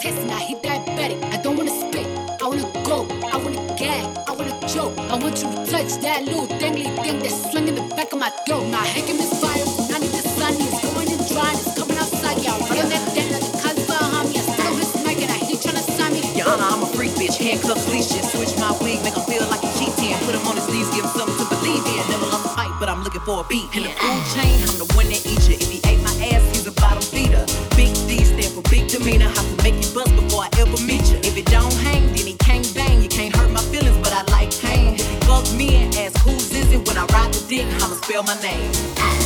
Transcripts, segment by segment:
pissing. I hit that. I don't wanna spit. I wanna go. I wanna gag. I wanna choke. I want you to touch that little dangly thing that's swinging the back of my throat. My hanging is fire. I need the sun. It's going and drying. It's coming outside. Y'all running that down like a cosmo homie. I still his mic and I hear trying to sign me. Your honor, I'm a freak bitch. Handcuffs, leashes. Switch my wig. Make him feel like a G10. Put him on his knees. Give him something to believe in. Never lost a fight, but I'm looking for a beat. In the food chain, I'm the one that how to spell my name.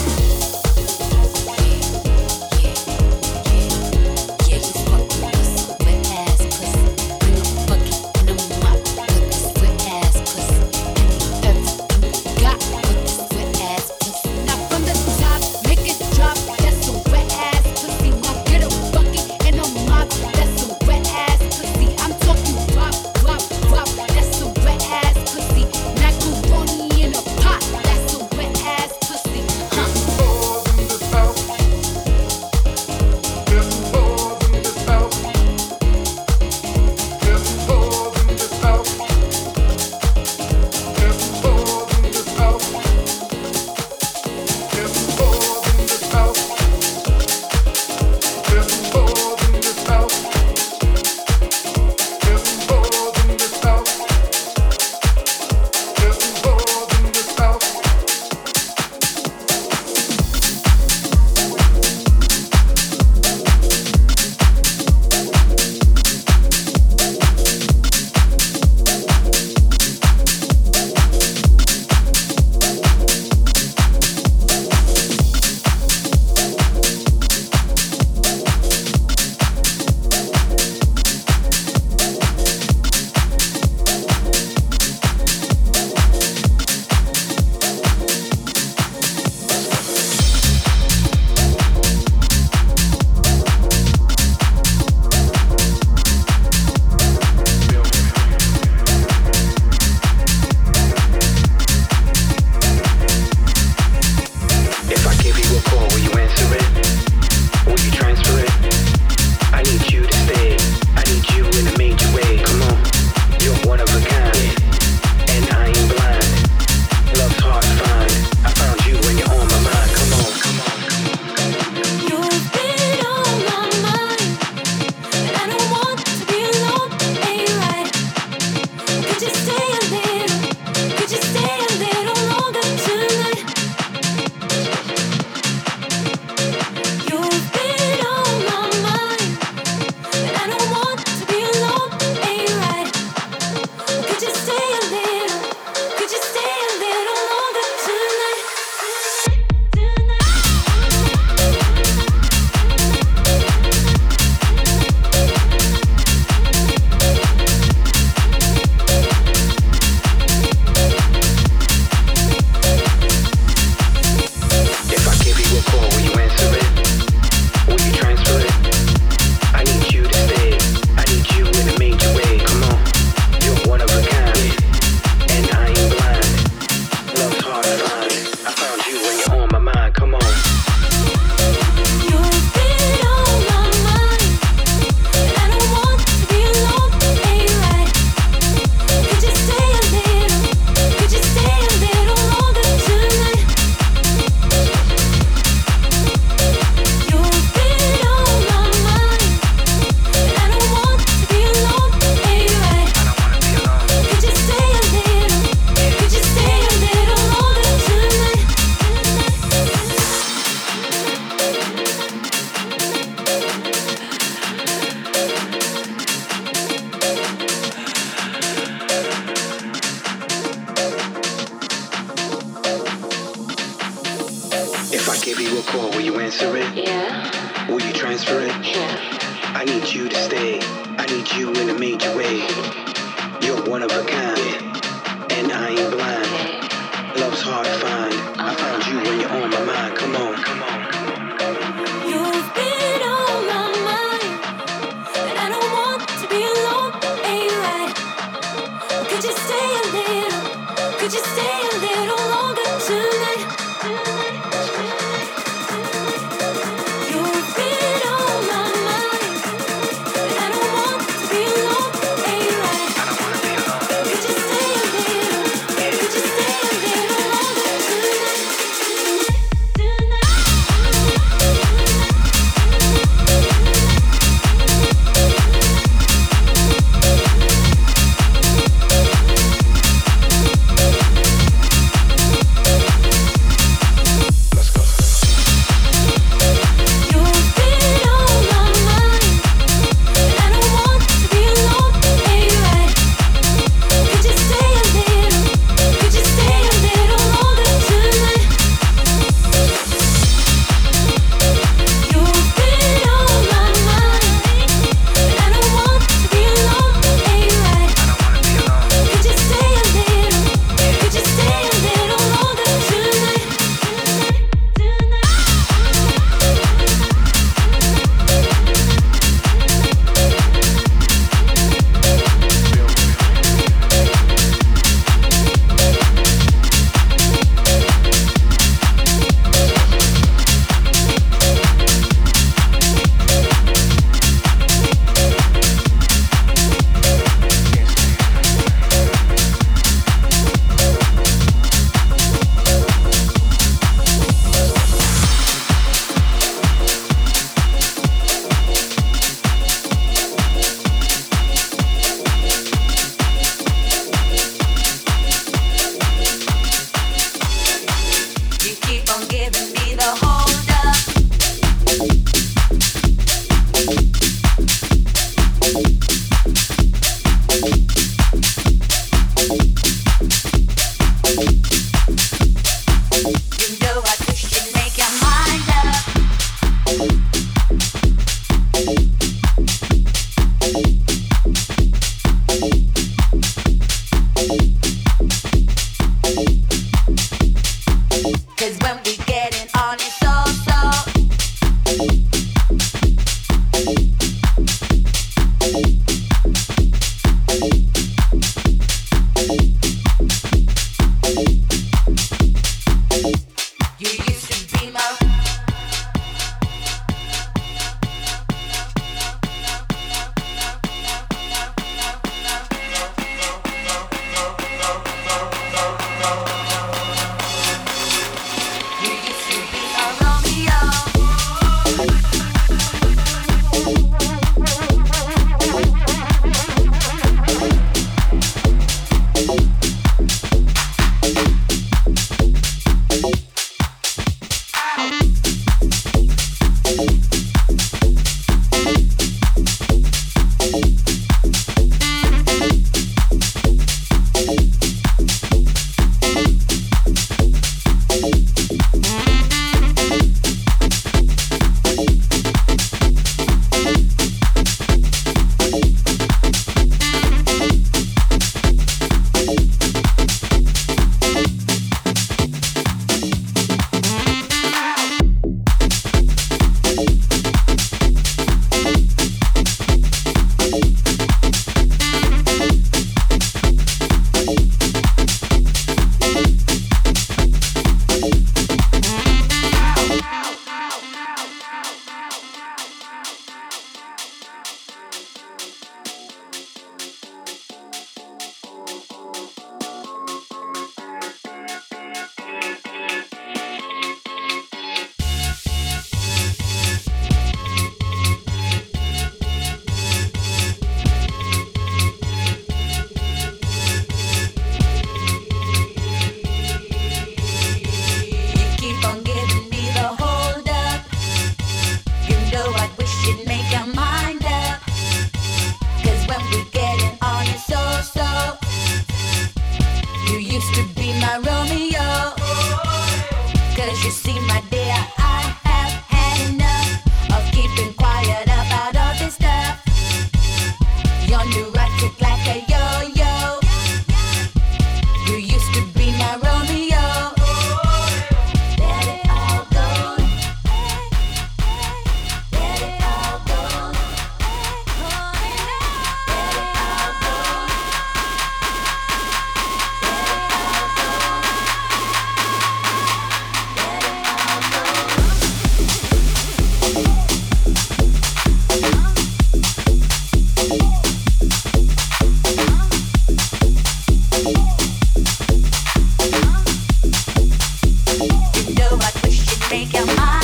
am I?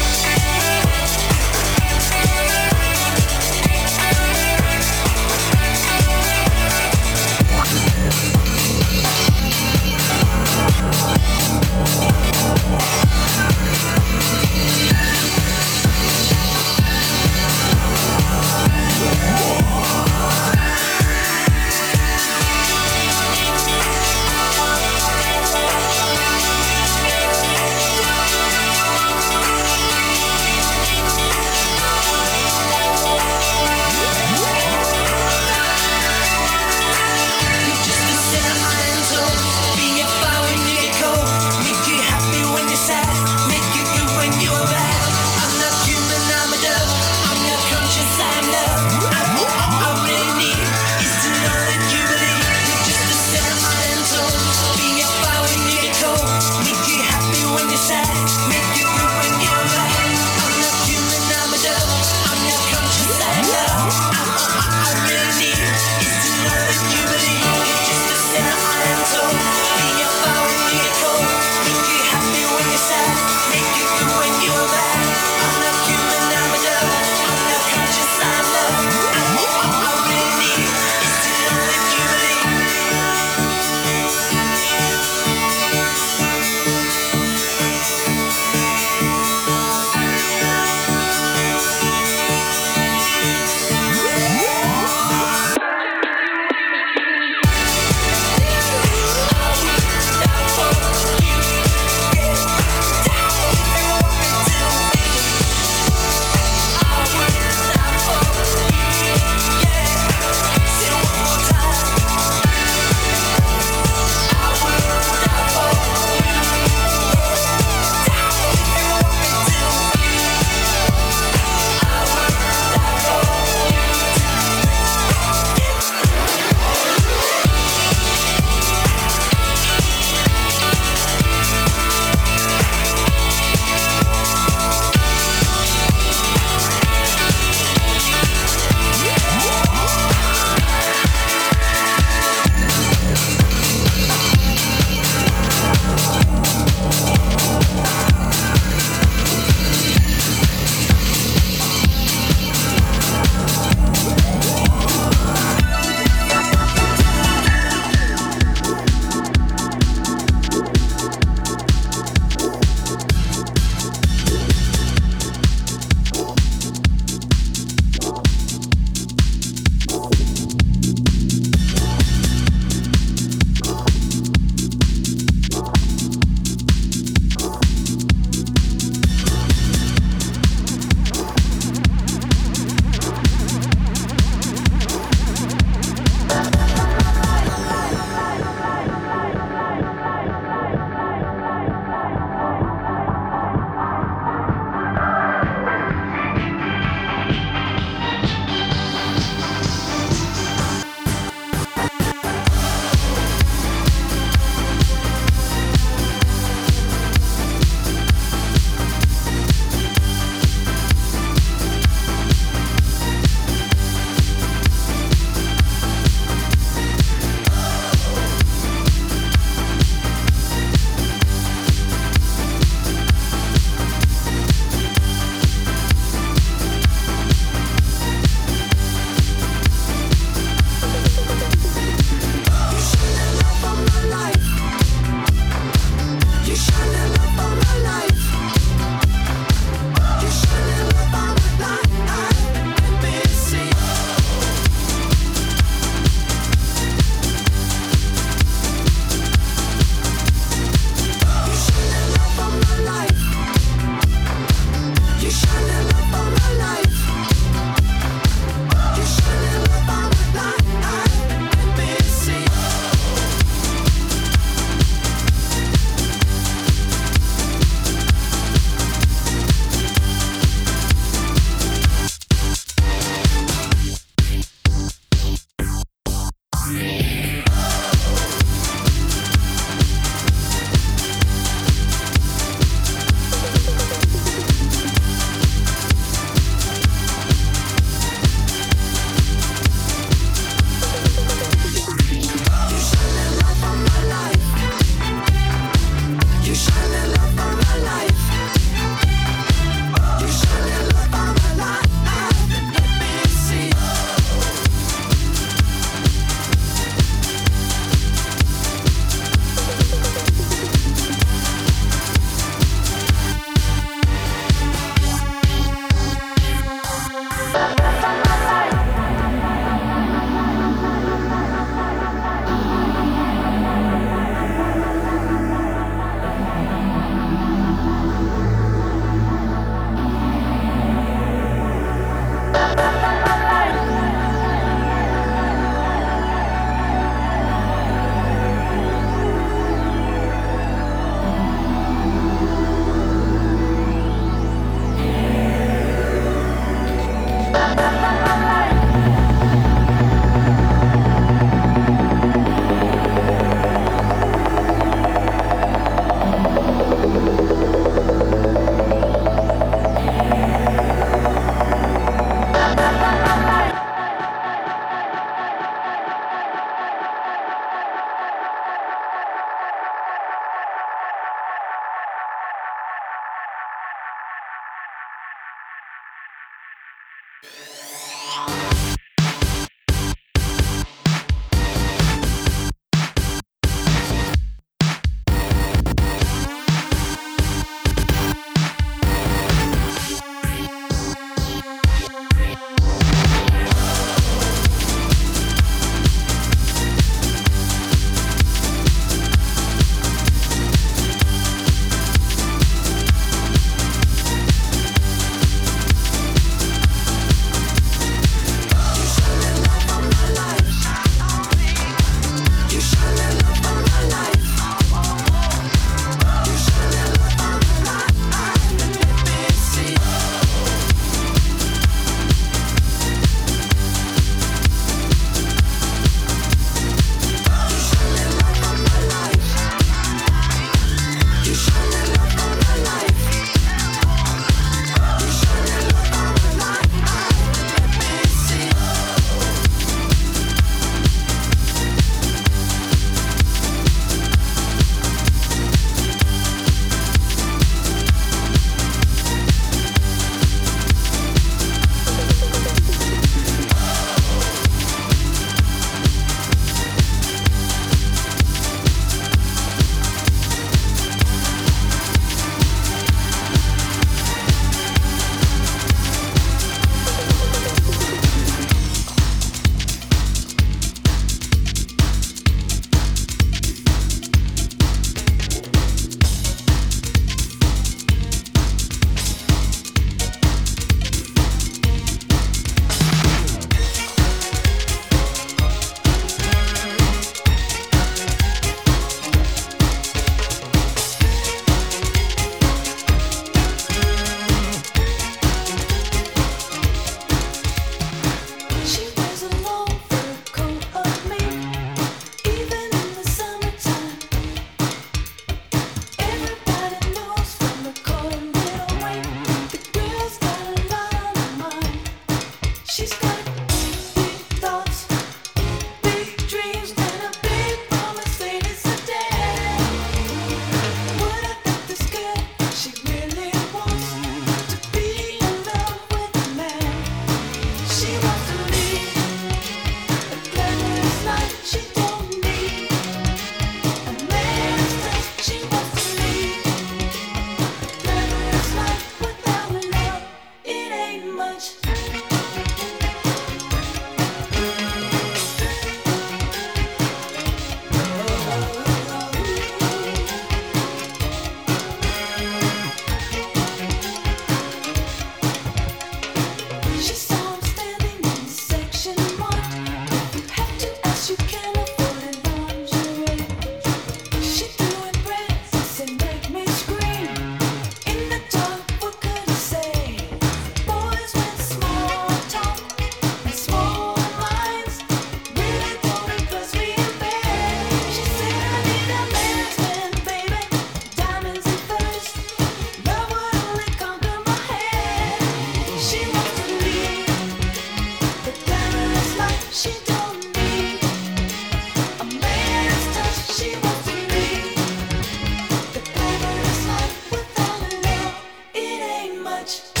much.